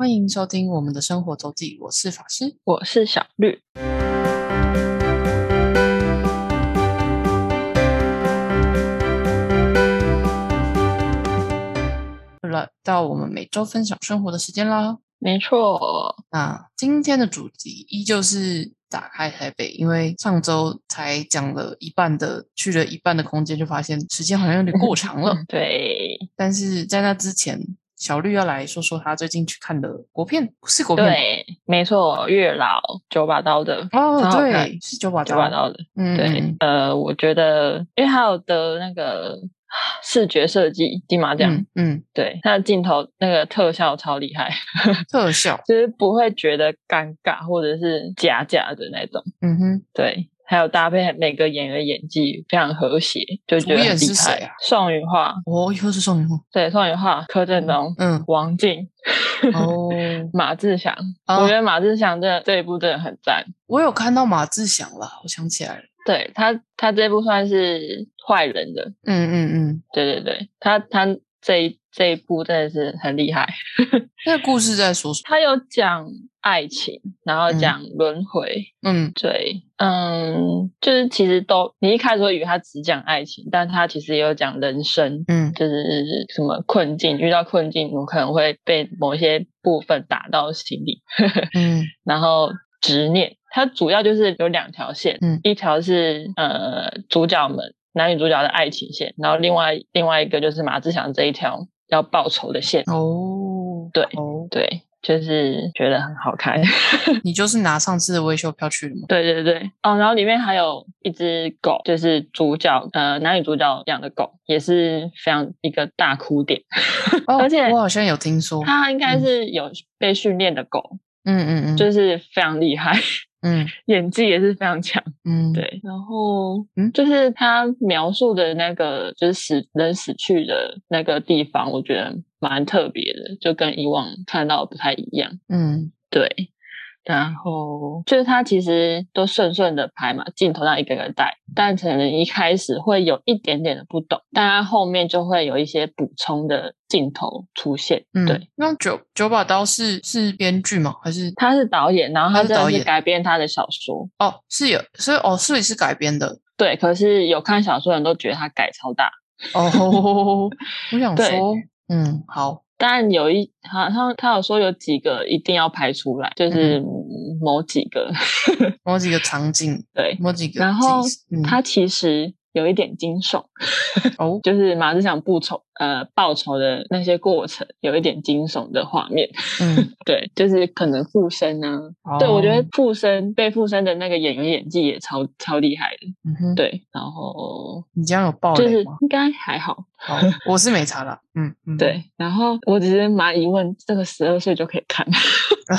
欢迎收听我们的生活周记，我是法师。我是小绿。来到我们每周分享生活的时间啦。没错，那今天的主题依旧是打开台北，因为上周才讲了一半的，去了一半的空间，就发现时间好像有点过长了。对但是在那之前，小绿要来说说他最近去看的国片，是国片对，没错，月老九把刀的，哦，对，是九把刀，九把刀的，嗯，对嗯，呃，我觉得，因为还有的那个视觉设计金马奖，嗯嗯，对，它的镜头那个特效超厉害，特效，就是不会觉得尴尬或者是假假的那种，嗯哼，对。还有搭配每个演员的演技非常和谐，就觉得厉害。宋云画，哦，又是宋雨化，对，宋雨化、柯震东、嗯，王静、哦，马志祥，哦我觉得马志祥这这一部真的很赞。我有看到马志祥了，我想起来了，对他，他这部算是坏人的，嗯嗯嗯，对对对，他他这一这一部真的是很厉害。那个故事在说什么？他有讲爱情，然后嗯讲轮回，嗯对，嗯，就是其实都你一开始会以为他只讲爱情，但他其实也有讲人生，嗯就是什么困境，遇到困境，我可能会被某一些部分打到心里，嗯 然后执念，它主要就是有两条线，嗯一条是呃主角们男女主角的爱情线，然后另外另外一个就是马志祥这一条要报仇的线，哦，对哦，对，就是觉得很好看，你就是拿上次的维修票去的吗？对对对，哦，然后里面还有一只狗，就是主角呃男女主角养的狗，也是非常一个大哭点，哦，而且我好像有听说，它应该嗯。是有被训练的狗，嗯嗯嗯，就是非常厉害，嗯演技也是非常强。嗯，，对，然后嗯就是他描述的那个就是死人死去的那个地方，我觉得蛮特别的，就跟以往看到的不太一样。嗯对，然后就是他其实都顺顺的拍嘛，镜头上一个个带，但可能一开始会有一点点的不懂，但他后面就会有一些补充的镜头出现。嗯，对，，那九九把刀是是编剧吗？还是他是导演，然后他是导演改编他的小说。哦是有，所以哦所以是改编的对，可是有看小说的人都觉得他改超大。哦，我想说，嗯，好，但有一好像他有说有几个一定要拍出来，就是嗯某几个某几个场景，对，某几个然后嗯他其实有一点惊悚，哦，就是马志祥报仇呃报仇的那些过程有一点惊悚的画面，嗯，对，就是可能附身啊，对我觉得哦，附身被附身的那个演员演技也超超厉害的，嗯哼，对，然后你这样有爆就是？应该还好，好，我是没查啦，嗯嗯，对，然后我只是蛮疑问，这个十二岁就可以看，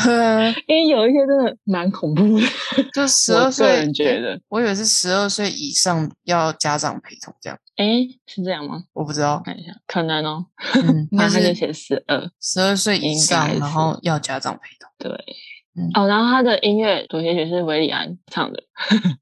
对，因为有一些真的蛮恐怖的。就十二岁人觉得，我以为是十二岁以上要家长陪同这样，哎，是这样吗？我不知道，看一下，可能哦。那他就是写十二，十二岁以应上，然后要家长陪同。对。嗯哦，然后他的音乐主题曲是维里安唱的，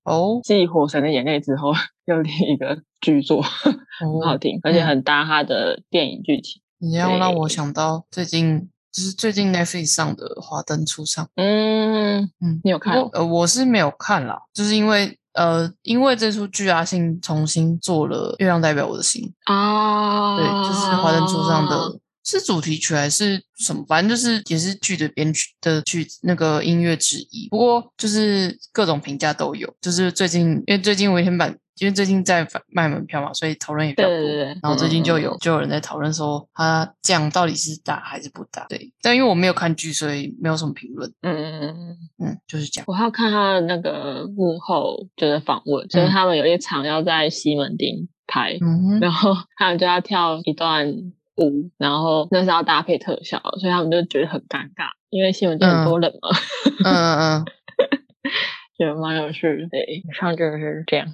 哦，继《火神的眼泪》之后又另一个剧作，很好哦，听，而且嗯很搭他的电影剧情。你这样让我想到最近就是最近 Netflix 上的《华灯初上》，嗯，嗯，你有看呃，我是没有看啦，就是因为呃，因为这出剧啊信重新做了《月亮代表我的心》，啊？对，就是《华灯初上》的。是主题曲还是什么？反正就是也是剧的编曲的曲那个音乐之一。不过就是各种评价都有。就是最近因为最近文天版，因为最近在卖门票嘛，所以讨论也比较多。对对对然后最近就有嗯就有人在讨论说，他这样到底是打还是不打？对，但因为我没有看剧，所以没有什么评论。嗯嗯嗯嗯。嗯，就是这样。我还有看他的那个幕后就是访问，就是嗯他们有一场要在西门町拍，嗯，然后 他们就要跳一段舞，然后那是要搭配特效，所以他们就觉得很尴尬，因为西门町很多人嘛，嗯 嗯嗯，觉得蛮有趣的。对，以上就是这样，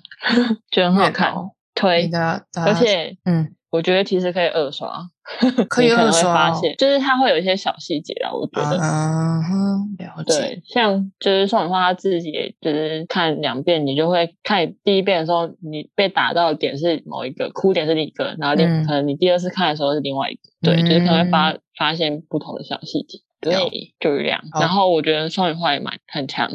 觉得很好看推给。大家，大家而且嗯，我觉得其实可以二刷，可以你能二刷发现，就是它会有一些小细节啊，我觉得。嗯哼，了解。对，像就是宋雨花他自己，就是看两遍，你就会看第一遍的时候，你被打到的点是某一个，哭点是另一个，然后另、嗯可能你第二次看的时候是另外一个，对，就是可能会发发现不同的小细节。对，就是这样。然后我觉得双语话也蛮很强，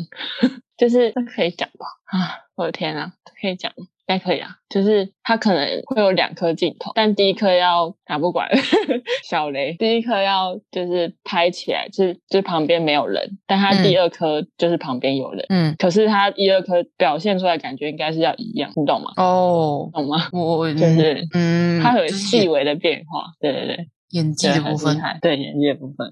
就是 可以讲吧？啊，我的天啊，可以讲。应该可以啊，就是它可能会有两颗镜头，但第一颗要啊不管 小雷，第一颗要就是拍起来，就是就旁边没有人，但它第二颗就是旁边有人，嗯，可是它一二颗表现出来感觉应该是要一样，你懂吗？哦，懂吗？我就是嗯，它有细微的变化，对对对，演技的部分，对演技的部分，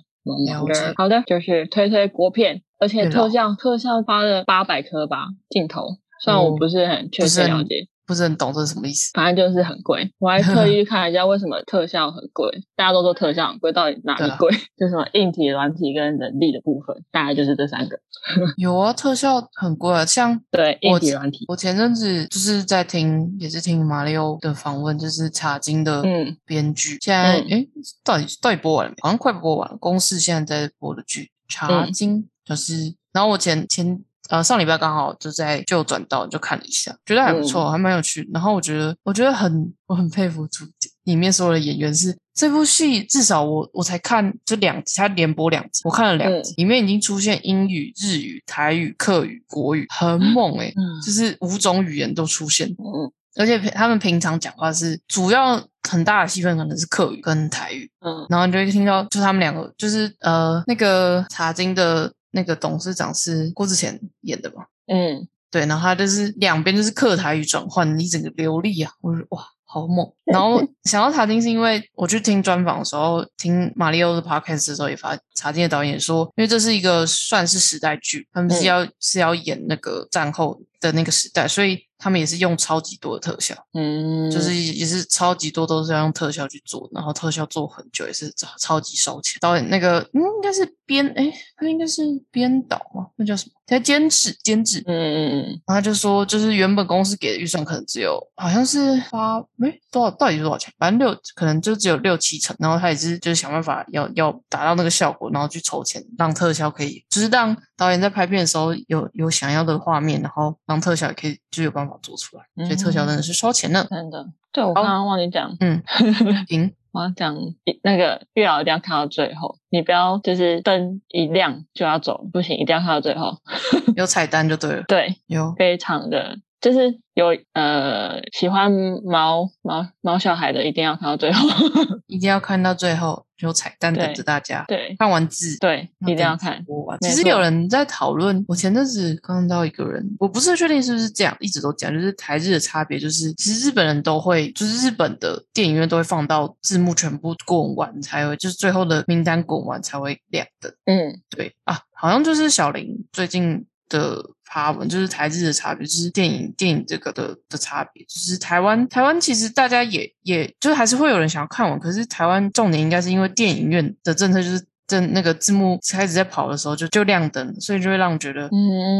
了解。好的，就是推推国片，而且特效特效花了八百颗吧镜头。虽然我不是很确切了解，不是很懂这是什么意思，反正就是很贵。我还特意看一下为什么特效很贵，大家都说特效很贵，到底哪里贵？就什么硬体、软体跟人力的部分，大概就是这三个。有啊，特效很贵啊，像对硬体、软体。我前阵子就是在听，也是听马里奥的访问，就是茶金的编剧。现在哎，到底到底播完了没？好像快播完了。公视现在在播的剧《茶金》，就是，然后我前前。呃，上礼拜刚好就在就转到就看了一下，觉得还不错，还蛮有趣。然后我觉得，我觉得很我很佩服主里面所有的演员，是这部戏至少我我才看这两集，它连播两集，我看了两集，里面已经出现英语、日语、台语、客语、国语，很猛哎，就是五种语言都出现。嗯，而且他们平常讲话是主要很大的戏份可能是客语跟台语。嗯，然后你就会听到，就他们两个，就是呃那个茶金的。那个董事长是郭志贤演的嘛？嗯，对，然后他就是两边就是客台语转换，一整个流利啊！我说哇，好猛！然后 想到茶金是因为我去听专访的时候，听马里奥的 podcast 的时候，也发茶金的导演说，因为这是一个算是时代剧，他们是要是要演那个战后的那个时代，所以。他们也是用超级多的特效，嗯，就是也是超级多都是要用特效去做，然后特效做很久也是超超级烧钱。导演那个嗯，应该是编哎，他应该是编导吗？那叫什么？他监制监制，嗯嗯嗯。然后他就说，就是原本公司给的预算可能只有好像是八没多少，到底是多少钱？反正六可能就只有六七成。然后他也是就是想办法要要达到那个效果，然后去筹钱让特效可以，就是让导演在拍片的时候有有想要的画面，然后让特效也可以就有办法。做出来，所以特效真的是烧钱呢。真的，对我刚刚忘记讲，嗯，行，我要讲那个月老一定要看到最后，你不要就是灯一亮就要走，不行，一定要看到最后。有彩蛋就对了，对，有非常的。就是有呃喜欢毛毛毛小孩的，一定要看到最后，一定要看到最后，有彩蛋等着大家。对，看完字，对，一定要看。其实有人在讨论，我前阵子看到一个人，我不是确定是不是这样，一直都讲，就是台日的差别，就是其实日本人都会，就是日本的电影院都会放到字幕全部滚完才会，就是最后的名单滚完才会亮的。嗯，对啊，好像就是小林最近。的发文就是台日的差别，就是电影电影这个的的差别，就是台湾台湾其实大家也也就是还是会有人想要看完，可是台湾重点应该是因为电影院的政策就是正那个字幕开始在跑的时候就就亮灯，所以就会让我觉得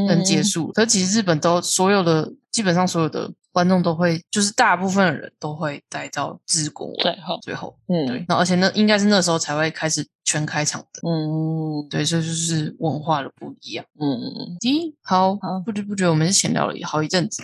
能结束。可其实日本都所有的基本上所有的。观众都会，就是大部分的人都会待到自国最后，最后，嗯，对，那而且那应该是那时候才会开始全开场的，嗯，对，所以就是文化的不一样，嗯嗯嗯。咦，好，不知不觉我们是闲聊了好一阵子，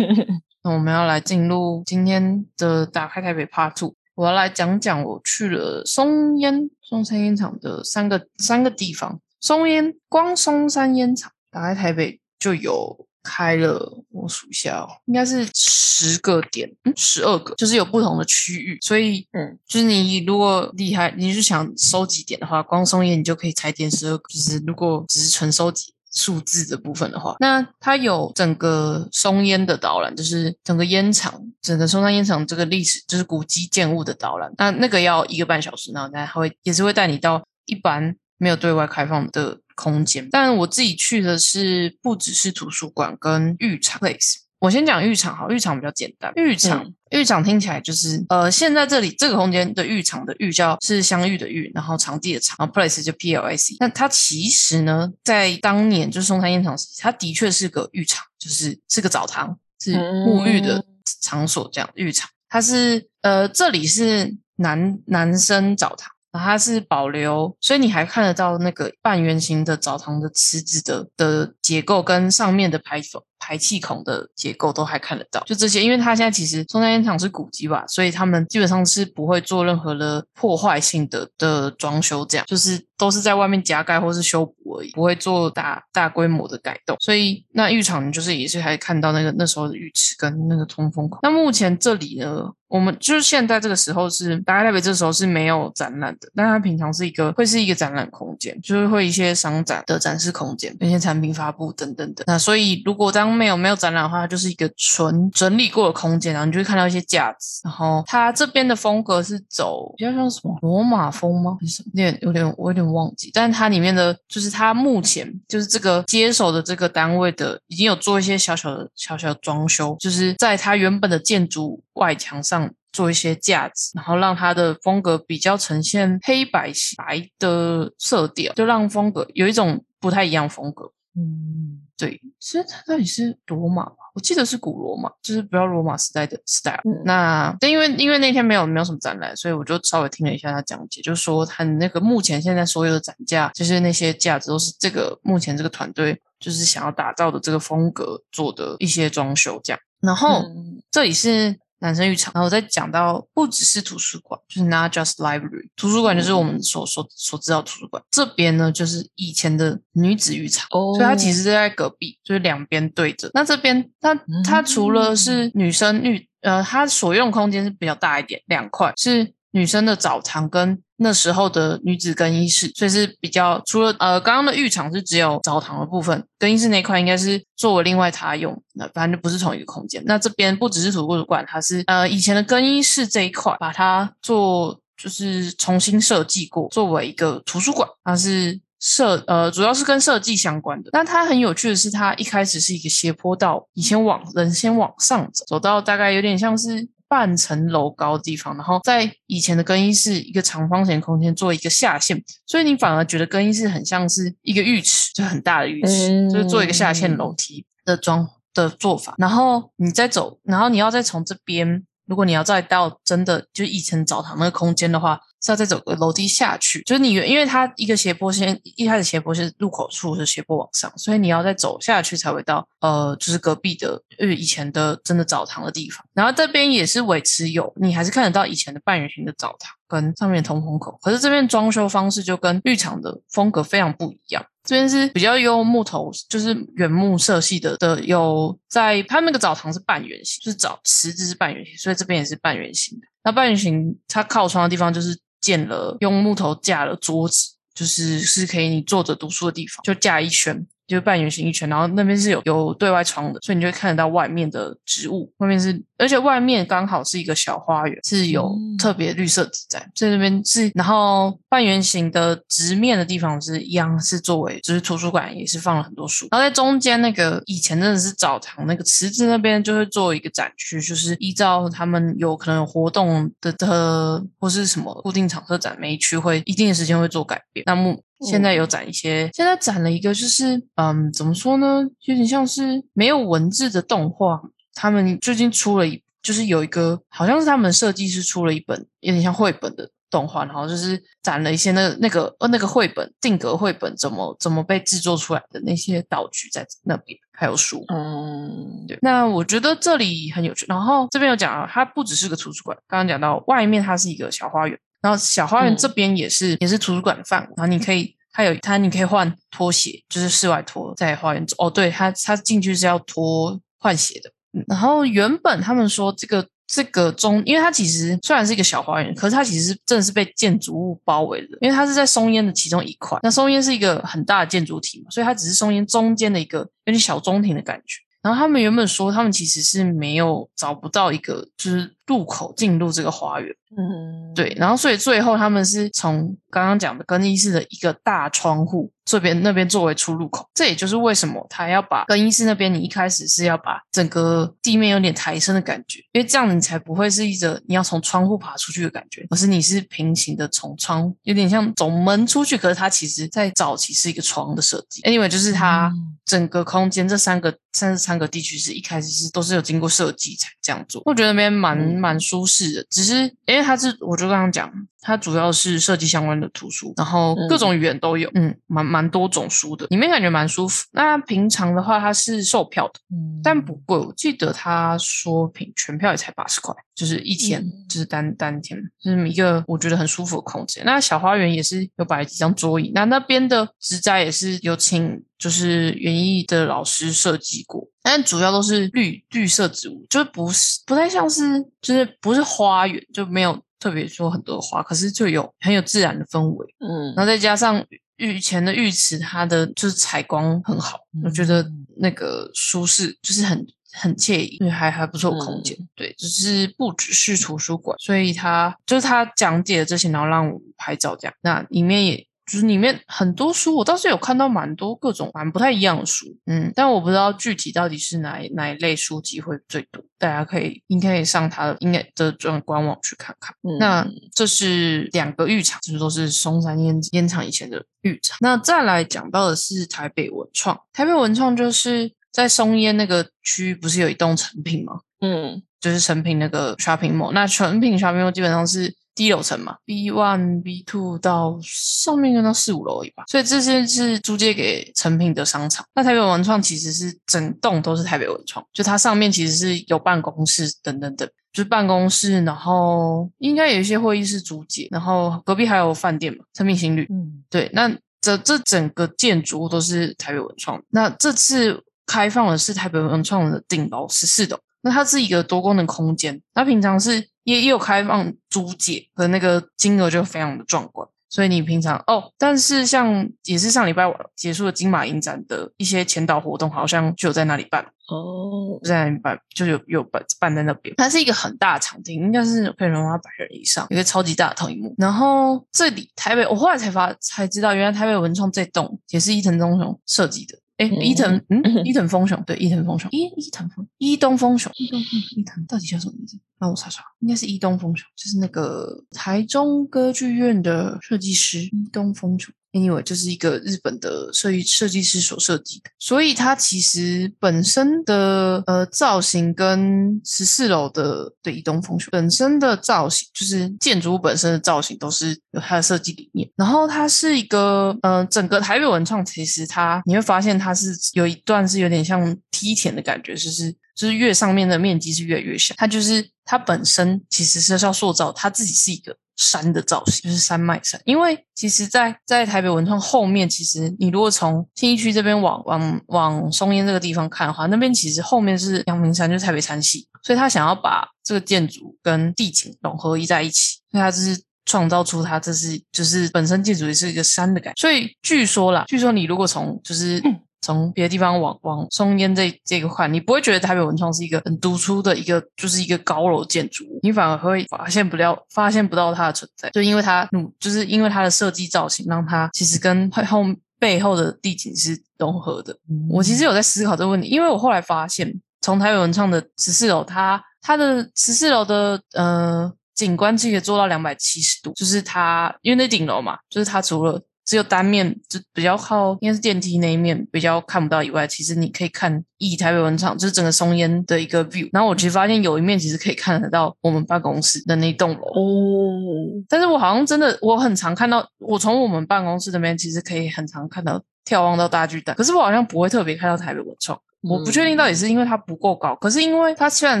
那我们要来进入今天的打开台北 Part Two，我要来讲讲我去了松烟松山烟厂的三个三个地方，松烟光松山烟厂打开台北就有。开了，我数一下哦，应该是十个点，嗯，十二个，就是有不同的区域，所以，嗯，就是你如果厉害，你是想收集点的话，光松烟你就可以踩点十二个。就是如果只是纯收集数字的部分的话，那它有整个松烟的导览，就是整个烟厂，整个松山烟厂这个历史，就是古迹建物的导览，那那个要一个半小时，然后它会也是会带你到一般没有对外开放的。空间，但我自己去的是不只是图书馆跟浴场 place。我先讲浴场好，浴场比较简单。浴场，浴场听起来就是呃，现在这里这个空间的浴场的浴叫是相遇的浴，然后场地的场，然后 place 就 P L I C。那它其实呢，在当年就是松山烟厂时期，它的确是个浴场，就是是个澡堂，是沐浴的场所这样。浴场，它是呃，这里是男男生澡堂。它是保留，所以你还看得到那个半圆形的澡堂的池子的的结构跟上面的排水排气孔的结构都还看得到。就这些，因为它现在其实中山烟厂是古迹吧，所以他们基本上是不会做任何的破坏性的的装修，这样就是都是在外面加盖或是修补而已，不会做大大规模的改动。所以那浴场就是也是还看到那个那时候的浴池跟那个通风口。那目前这里呢？我们就是现在这个时候是，大概代表这时候是没有展览的，但它平常是一个会是一个展览空间，就是会一些商展的展示空间，一些产品发布等等的。那所以如果当没有没有展览的话，它就是一个纯整理过的空间，然后你就会看到一些架子。然后它这边的风格是走比较像什么罗马风吗？还是？有点有点我有点忘记。但是它里面的就是它目前就是这个接手的这个单位的已经有做一些小小的小小的装修，就是在它原本的建筑外墙上。做一些架子，然后让它的风格比较呈现黑白白的色调，就让风格有一种不太一样风格。嗯，对，其实它到底是罗马吧？我记得是古罗马，就是比较罗马时代的 style。那但因为因为那天没有没有什么展览，所以我就稍微听了一下他讲解，就是说他那个目前现在所有的展架，就是那些架子都是这个目前这个团队就是想要打造的这个风格做的一些装修这样。然后这里是。男生浴场，然后再讲到不只是图书馆，就是 not just library，图书馆就是我们所所所知道图书馆。这边呢，就是以前的女子浴场，所以它其实是在隔壁，就是两边对着。那这边它它除了是女生浴，呃，它所用空间是比较大一点，两块是。女生的澡堂跟那时候的女子更衣室，所以是比较除了呃刚刚的浴场是只有澡堂的部分，更衣室那块应该是作为另外他用，那反正就不是同一个空间。那这边不只是图书馆，它是呃以前的更衣室这一块，把它做就是重新设计过，作为一个图书馆，它是设呃主要是跟设计相关的。那它很有趣的是，它一开始是一个斜坡道，以前往人先往上走，走到大概有点像是。半层楼高的地方，然后在以前的更衣室一个长方形空间做一个下线，所以你反而觉得更衣室很像是一个浴池，就很大的浴池，就是做一个下线楼梯的装的做法。然后你再走，然后你要再从这边，如果你要再到真的就一层澡堂那个空间的话。是要再走个楼梯下去，就是你，因为它一个斜坡，先一开始斜坡是入口处是斜坡往上，所以你要再走下去才会到，呃，就是隔壁的，呃，以前的真的澡堂的地方。然后这边也是维持有，你还是看得到以前的半圆形的澡堂跟上面的通风口，可是这边装修方式就跟浴场的风格非常不一样。这边是比较用木头，就是原木色系的的，有在它那个澡堂是半圆形，就是澡池子是半圆形，所以这边也是半圆形的。那半圆形它靠窗的地方就是。建了用木头架了桌子，就是是可以你坐着读书的地方，就架一圈。就半圆形一圈，然后那边是有有对外窗的，所以你就会看得到外面的植物。外面是，而且外面刚好是一个小花园，是有特别绿色植栽。在那边是，然后半圆形的直面的地方是一样，是作为就是图书馆，也是放了很多书。然后在中间那个以前真的是澡堂那个池子那边，就会做一个展区，就是依照他们有可能有活动的的或是什么固定场设展，每一区会一定的时间会做改变。那目现在有展一些，现在展了一个，就是嗯，怎么说呢？有点像是没有文字的动画。他们最近出了一，就是有一个，好像是他们设计师出了一本，有点像绘本的动画，然后就是展了一些那那个呃那个绘本定格绘本怎么怎么被制作出来的那些道具在那边，还有书。嗯，对。那我觉得这里很有趣。然后这边有讲啊，它不只是个图书馆，刚刚讲到外面它是一个小花园。然后小花园这边也是也是图书馆的范围，然后你可以它有它你可以换拖鞋，就是室外拖在花园走。哦，对，它它进去是要脱换鞋的。然后原本他们说这个这个中，因为它其实虽然是一个小花园，可是它其实真的是被建筑物包围的，因为它是在松烟的其中一块。那松烟是一个很大的建筑体嘛，所以它只是松烟中间的一个有点小中庭的感觉。然后他们原本说他们其实是没有找不到一个就是入口进入这个花园。嗯，对，然后所以最后他们是从刚刚讲的更衣室的一个大窗户这边那边作为出入口，这也就是为什么他要把更衣室那边你一开始是要把整个地面有点抬升的感觉，因为这样你才不会是一个你要从窗户爬出去的感觉，而是你是平行的从窗，有点像走门出去，可是它其实在早期是一个窗的设计。Anyway，就是它整个空间这三个三十三个地区是一开始是都是有经过设计才这样做，我觉得那边蛮蛮舒适的，只是因为它是，我就刚刚讲，它主要是设计相关的图书，然后各种语言都有，嗯，蛮蛮多种书的，里面感觉蛮舒服。那平常的话，它是售票的，嗯但不贵，我记得他说平全票也才八十块，就是一天，嗯就是单单天，就是一个我觉得很舒服的空间。那小花园也是有摆几张桌椅，那那边的植栽也是有请就是园艺的老师设计过，但主要都是绿绿色植物，就不是不太像是就是不是花园，就没有特别说很多花，可是就有很有自然的氛围。嗯然后再加上浴前的浴池，它的就是采光很好，我觉得那个舒适就是很很惬意，对，还还不错空间。对，就是不只是图书馆，所以它就是他讲解这些，然后让我们拍照这样。那里面也。就是里面很多书，我倒是有看到蛮多各种蛮不太一样的书，嗯，但我不知道具体到底是哪一哪一类书籍会最多，大家可以应该可以上它的应该的专官网去看看。嗯那这是两个浴场，就是都是松山烟烟厂以前的浴场。那再来讲到的是台北文创，台北文创就是在松烟那个区，不是有一栋成品吗？嗯就是成品那个 shopping mall。那成品 shopping mall 基本上是低楼层嘛，B one、B two 到上面跟到四五楼而已吧。所以这些是租借给成品的商场。那台北文创其实是整栋都是台北文创，就它上面其实是有办公室等等等。就是办公室，然后应该有一些会议室租借，然后隔壁还有饭店嘛，成品新旅。嗯对，那这这整个建筑物都是台北文创。那这次开放的是台北文创的顶楼十四楼，那它是一个多功能空间。它平常是也也有开放租借，的那个金额就非常的壮观。所以你平常哦，但是像也是上礼拜结束的金马影展的一些前导活动，好像就有在那里办。哦在那里办，就有有办办在那边。它是一个很大的场地，应该是可以容纳百人以上，有一个超级大的投影幕。然后这里台北，我后来才发才知道，原来台北文创这栋也是伊藤忠雄设计的。诶，嗯伊藤，嗯，伊藤丰雄，对，伊藤丰雄，伊伊藤丰，伊东丰雄，伊东丰，伊藤到底叫什么名字？让我查查，应该是伊东丰雄，就是那个台中歌剧院的设计师伊东丰雄。Anyway，就是一个日本的设计设计师所设计的，所以它其实本身的呃造型跟十四楼的对移动风雄本身的造型，就是建筑物本身的造型都是有它的设计理念。然后它是一个呃整个台北文创，其实它你会发现它是有一段是有点像梯田的感觉，就是就是越上面的面积是越来越小，它就是它本身其实是要塑造它自己是一个山的造型，就是山脉山。因为其实在，在台北文创后面，其实你如果从信义区这边往往往松烟这个地方看的话，那边其实后面是阳明山，就是台北山系，所以他想要把这个建筑跟地景融合一在一起，所以他就是。创造出它，这是就是本身建筑也是一个山的感觉，所以据说啦，据说你如果从就是从别的地方往往松烟这这个看，你不会觉得台北文创是一个很突出的一个，就是一个高楼建筑物，你反而会发现不了，发现不到它的存在，就因为它，嗯，就是因为它的设计造型，让它其实跟后背后的地景是融合的。我其实有在思考这个问题，因为我后来发现，从台北文创的十四楼，它它的十四楼的呃景观其实做到两百七十度，就是它因为那顶楼嘛，就是它除了只有单面就比较靠应该是电梯那一面比较看不到以外，其实你可以看以台北文创就是整个松烟的一个 view。然后我其实发现有一面其实可以看得到我们办公室的那栋楼，哦，但是我好像真的我很常看到，我从我们办公室那边其实可以很常看到眺望到大巨蛋，可是我好像不会特别看到台北文创。我不确定到底是因为它不够高，可是因为它虽然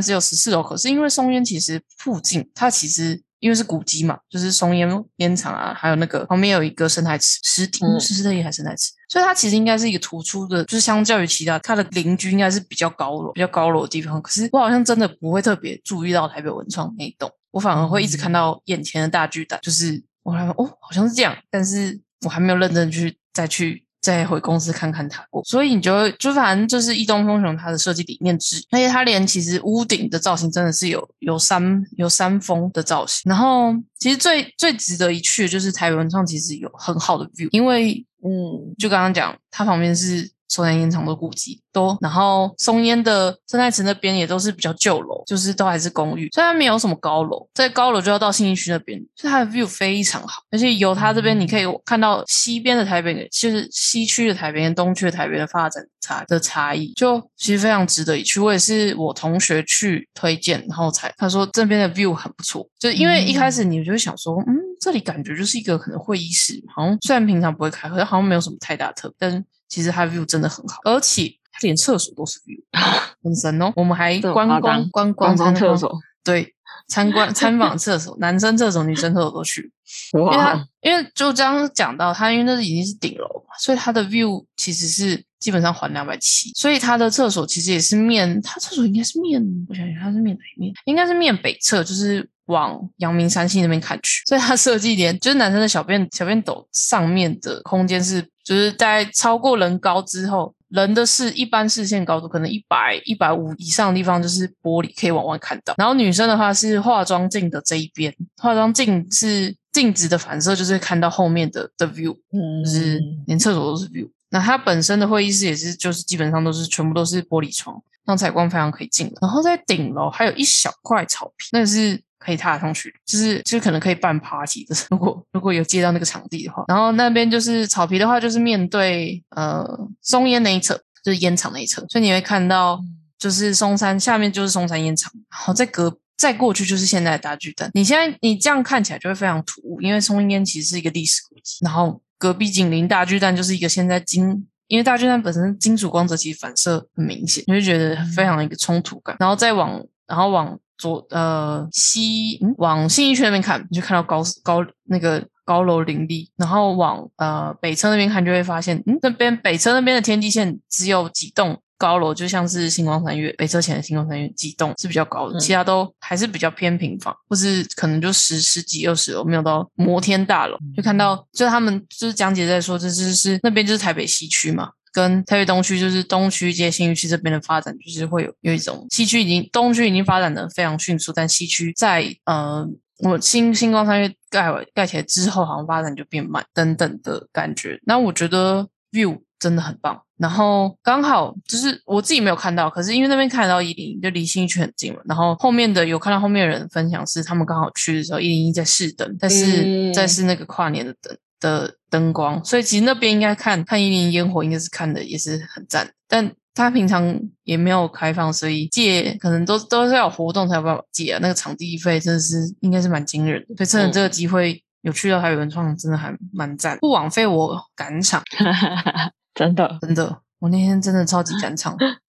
只有十四楼，可是因为松烟其实附近它其实因为是古迹嘛，就是松烟烟厂啊，还有那个旁边有一个生态池，湿地嗯是湿地还是生态池，所以它其实应该是一个突出的，就是相较于其他它的邻居应该是比较高楼、比较高楼的地方。可是我好像真的不会特别注意到台北文创那一栋，我反而会一直看到眼前的大巨蛋，就是我还哦好像是这样，但是我还没有认真去再去。再回公司看看他过，所以你就会就反正就是一东风雄它的设计理念之一，而且它连其实屋顶的造型真的是有有山有山峰的造型，然后其实最最值得一去的就是台北文创其实有很好的 view，因为嗯。就刚刚讲它旁边是松烟烟厂的古迹都，然后松烟的生态池那边也都是比较旧楼，就是都还是公寓，虽然没有什么高楼，在高楼就要到信义区那边，所以它的 view 非常好，而且由它这边你可以看到西边的台北，就是西区的台北跟东区的台北的发展差的差异，就其实非常值得一去。我也是我同学去推荐，然后才他说这边的 view 很不错，就因为一开始你就会想说，嗯，这里感觉就是一个可能会议室，好像虽然平常不会开，可是好像没有什么太大特别，但是其实它 view 真的很好，而且它连厕所都是 view，很神哦。我们还观光观光参观观光厕所，对，参观参访厕所，男生厕所、女生厕所都去。因为它哇，因为就刚刚讲到，它因为那已经是顶楼嘛，所以它的 view 其实是基本上还两百七，所以它的厕所其实也是面，它厕所应该是面，我想想它是面哪一面？应该是面北侧，就是往阳明山系那边看去，所以它设计连就是男生的小便小便斗上面的空间是，就是在超过人高之后。人的视一般视线高度可能一百一百五以上的地方就是玻璃可以往外看到，然后女生的话是化妆镜的这一边，化妆镜是镜子的反射，就是看到后面的的 view，嗯就是连厕所都是 view。那它本身的会议室也是，就是基本上都是全部都是玻璃窗，让采光非常可以进来。然后在顶楼还有一小块草坪，那个是可以踏上去，就是就是可能可以办 party 的，如果如果有接到那个场地的话。然后那边就是草皮的话，就是面对呃松烟那一侧，就是烟厂那一侧，所以你会看到就是松山下面就是松山烟厂，然后再隔。再过去就是现在的大巨蛋。你现在你这样看起来就会非常突兀，因为松烟其实是一个历史古迹，然后隔壁紧邻大巨蛋就是一个现在金，因为大巨蛋本身金属光泽其实反射很明显，你会觉得非常一个冲突感。然后再往然后往左呃西、嗯、往信义区那边看，你就看到高高那个高楼林立，然后往呃北侧那边看，就会发现嗯那边北侧那边的天际线只有几栋。高楼就像是星光三月北侧前的星光三月几栋是比较高的，嗯其他都还是比较偏平房，或是可能就十十几二十楼，没有到摩天大楼。就看到，就他们就是讲解在说，这就是那边就是台北西区嘛，跟台北东区就是东区接新义区这边的发展，就是会有有一种西区已经东区已经发展的非常迅速，但西区在呃。我新星光三月盖完盖起来之后，好像发展就变慢等等的感觉。那我觉得 view 真的很棒。然后刚好就是我自己没有看到，可是因为那边看得到一零一，就离新一区很近嘛。然后后面的有看到后面的人分享是他们刚好去的时候，一零一在试灯，但是嗯在试那个跨年的灯的灯光，所以其实那边应该看看一零一烟火，应该是看的也是很赞。但他平常也没有开放，所以借可能都都是要有活动才有办法借啊。那个场地费真的是应该是蛮惊人的，所以趁着这个机会。有去到台北文创，真的还蛮赞。不枉费我赶场，真的，真的，我那天真的超级赶场。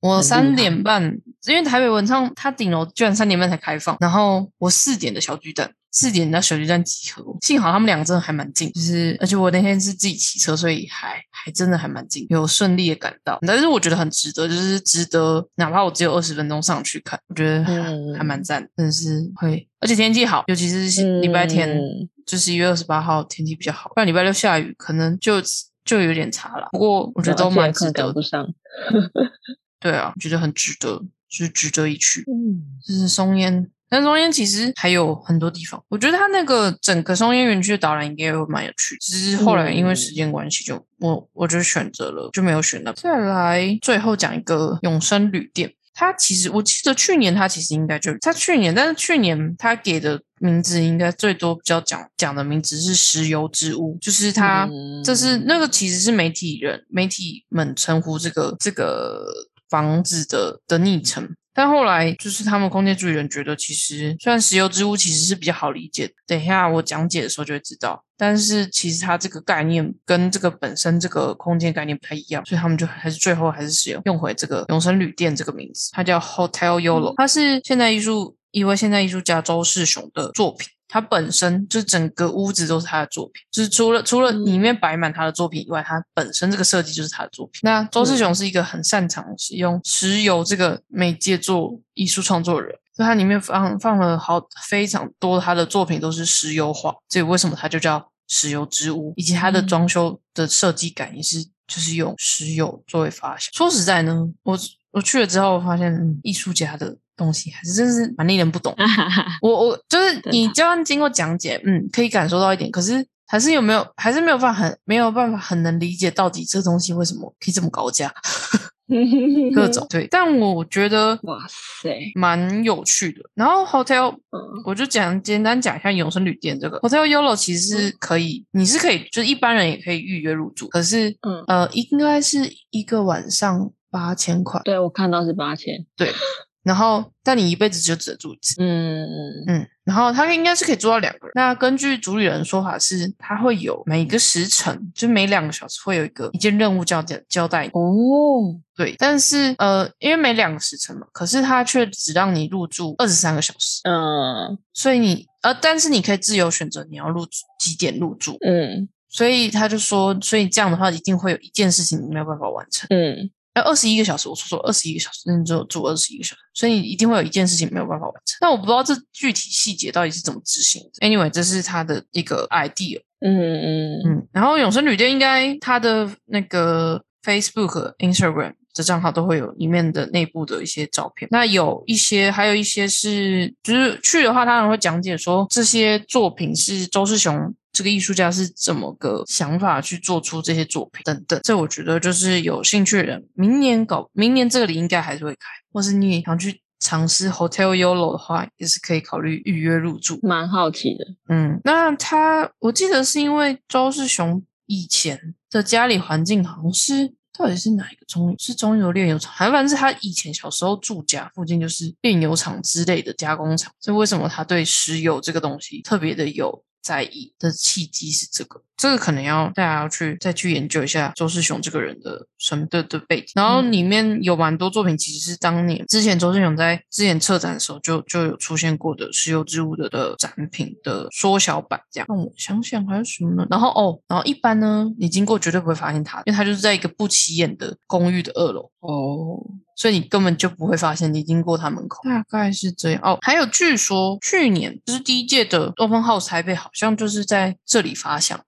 我三点半，因为台北文创它顶楼居然三点半才开放，然后我四点的小巨蛋，四点到小巨蛋集合。幸好他们两个真的还蛮近，就是而且我那天是自己骑车，所以还还真的还蛮近，有顺利的赶到。但是我觉得很值得，就是值得，哪怕我只有二十分钟上去看，我觉得还嗯还蛮赞，真的是会，而且天气好，尤其是礼拜天。嗯就是一月二十八号天气比较好，不然礼拜六下雨可能就就有点差了。不过我觉得都蛮值得不上。对啊，我觉得很值得，就是值得一去。嗯，就是松烟，但松烟其实还有很多地方，我觉得它那个整个松烟园区的导览应该会蛮有趣，只是后来因为时间关系就，我我就选择了就没有选到。再来，最后讲一个永生旅店。它其实我记得去年它其实应该就它去年，但是去年它给的名字应该最多比较讲讲的名字是石油之屋，就是它、嗯这是那个其实是媒体人媒体们称呼这个这个房子的的昵称。但后来就是他们空间主理人觉得，其实虽然石油之屋其实是比较好理解，等一下我讲解的时候就会知道。但是其实它这个概念跟这个本身这个空间概念不太一样，所以他们就还是最后还是使用用回这个永生旅店这个名字，它叫 Hotel Yolo，它是现代艺术一位现代艺术家周世雄的作品。它本身就整个屋子都是他的作品，就是除了除了里面摆满他的作品以外，它本身这个设计就是他的作品。那周世雄是一个很擅长使用石油这个媒介做艺术创作的人，所以它里面放放了好非常多他的作品都是石油画，所以为什么它就叫石油之屋，以及它的装修的设计感也是就是用石油作为发想。说实在呢，我我去了之后发现，嗯艺术家的东西还是真是蛮令人不懂。我我就是你就算经过讲解，嗯，可以感受到一点，可是还是有没有，还是没有办法很没有办法很能理解到底这东西为什么可以这么高价 各种。对。但我觉得哇塞，蛮有趣的。然后 hotel 嗯。我就讲简单讲一下永生旅店这个。Hotel Yolo，其实是可以，你是可以，就是一般人也可以预约入住，可是嗯，呃，应该是一个晚上八千块。对我看到是八千，对。然后但你一辈子就只能住一次。嗯嗯。嗯，然后他应该是可以做到两个人。那根据主理人的说法是，他会有每个时辰，就每两个小时会有一个一件任务交交交代。哦，对，但是呃，因为每两个时辰嘛，可是他却只让你入住二十三个小时，嗯所以你呃，但是你可以自由选择你要入住几点入住。嗯所以他就说，所以这样的话，一定会有一件事情你没有办法完成。嗯呃，二十一个小时，我说错，二十一个小时，那你只有住二十一个小时，所以你一定会有一件事情没有办法完成。但我不知道这具体细节到底是怎么执行的。Anyway，这是他的一个 idea。嗯嗯嗯，然后永生旅店应该他的那个 Facebook、Instagram 的账号都会有里面的内部的一些照片。那有一些，还有一些是，就是去的话，他们会讲解说这些作品是周世雄这个艺术家是怎么个想法去做出这些作品等等。这我觉得就是有兴趣的人，明年搞，明年这里应该还是会开，或是你也想去尝试 Hotel Yolo 的话，也是可以考虑预约入住。蛮好奇的。嗯，那他我记得是因为周世雄以前的家里环境好像是到底是哪一个中是中油炼油厂，还反正是他以前小时候住家附近就是炼油厂之类的加工厂，所以为什么他对石油这个东西特别的有在意的契机是这个，这个可能要大家要去再去研究一下周世雄这个人的什么的的背景。然后里面有蛮多作品其实是当年之前周世雄在之前策展的时候就就有出现过的石油之物的的展品的缩小版，这样。让我想想还有什么呢？然后哦，然后一般呢，你经过绝对不会发现它，因为它就是在一个不起眼的公寓的二楼。哦，所以你根本就不会发现你经过他门口，大概是这样哦。还有据说去年就是第一届的 Open House 台北，好像就是在这里发想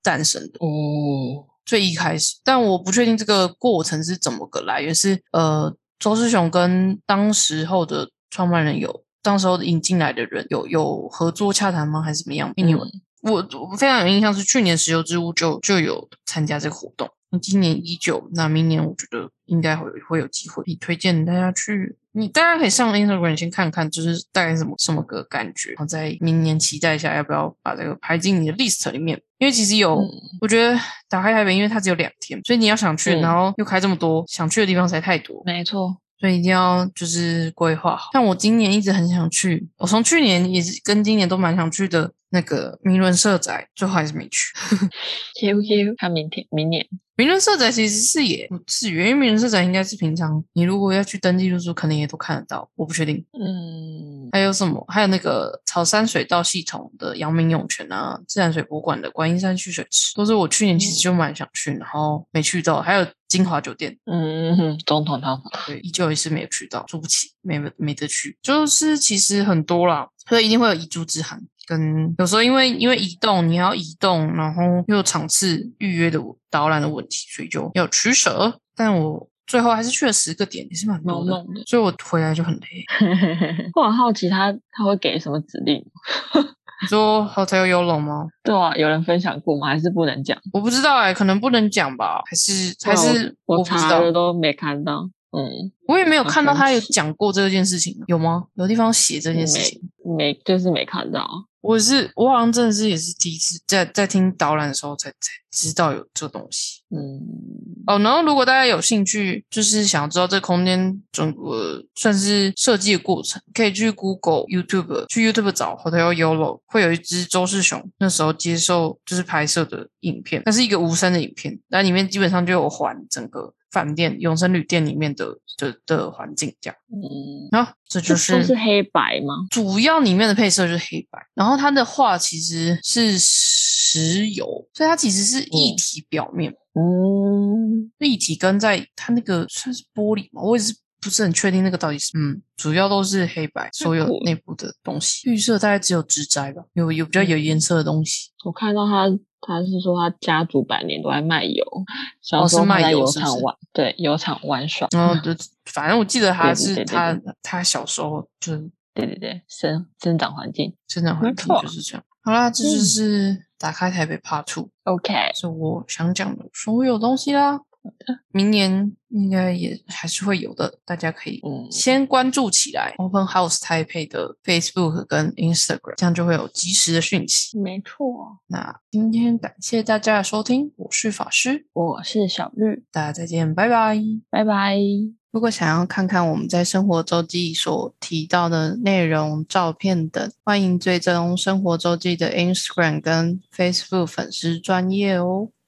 哦，最一开始，但我不确定这个过程是怎么个来源，是呃周世雄跟当时候的创办人有，当时候引进来的人有有合作洽谈吗，还是怎么样？因为我我非常有印象是去年石油之屋就就有参加这个活动，那今年依旧，那明年我觉得应该会有会有机会，你推荐大家去，你大家可以上 Instagram 先看看，就是大概什么什么个感觉，然后在明年期待一下要不要把这个排进你的 list 里面，因为其实有，嗯我觉得打开台北，因为它只有两天，所以你要想去，嗯然后又开这么多，想去的地方实在太多，没错，所以一定要就是规划好。像我今年一直很想去，我从去年也是跟今年都蛮想去的那个明伦社宅，最后还是没去。Q Q，看明天明年，名人社宅其实是也不至于，因为名人社宅应该是平常你如果要去登记入住，可能也都看得到，我不确定。嗯，还有什么？还有那个草山水道系统的阳明涌泉啊，自然水博物馆的观音山蓄水池，都是我去年其实就蛮想去，然后没去到。还有金华酒店，嗯，总统套房，对，依旧也是没有去到，住不起，没没得去。就是其实很多啦，所以一定会有遗珠之憾。跟有时候因为因为移动，你要移动，然后又有场次预约的导览的问题，所以就要取舍。但我最后还是去了十个点，也是蛮多的。所以我回来就很累。我很好奇他他会给什么指令？你说 Hotel Yolo 吗？对啊，有人分享过吗？还是不能讲？我不知道哎、可能不能讲吧，还是还是我不知道都没看到。嗯，我也没有看到他有讲过这件事情，有吗？有地方写这件事情？没就是没看到。我是我好像真的是也是第一次在在听导览的时候才才知道有这东西嗯，哦。然后如果大家有兴趣，就是想要知道这空间整个算是设计的过程，可以去 Google、YouTube 去 YouTube 找 Hotel Yolo，会有一只周世雄那时候接受就是拍摄的影片，那是一个无声的影片，那里面基本上就有环整个饭店永生旅店里面的的的环境这样。嗯，然后这就是都是黑白吗？主要里面的配色就是黑白，然后它的画其实是石油，所以它其实是液体表面，嗯，液体跟在它那个算是玻璃嘛，我也是不是很确定那个到底是嗯，主要都是黑白，所有内部的东西，绿色大概只有植栽吧，有有比较有颜色的东西，我看到他，他是说他家族百年都在卖油，小时候他在油厂玩，对，油厂玩耍。然后就反正我记得他对对对对是他对他小时候就是对对对，生生长环境。生长环境就是这样。好啦，这就嗯是打开台北 Part Two。OK，是我想讲的所有东西啦。明年应该也还是会有的，大家可以嗯先关注起来 Open House Taipei 的 Facebook 跟 Instagram，这样就会有及时的讯息。没错，那今天感谢大家的收听，我是法师，我是小绿，大家再见，拜拜。拜拜。如果想要看看我们在生活周记所提到的内容、照片等，欢迎追踪生活周记的 Instagram 跟 Facebook 粉丝专业哦。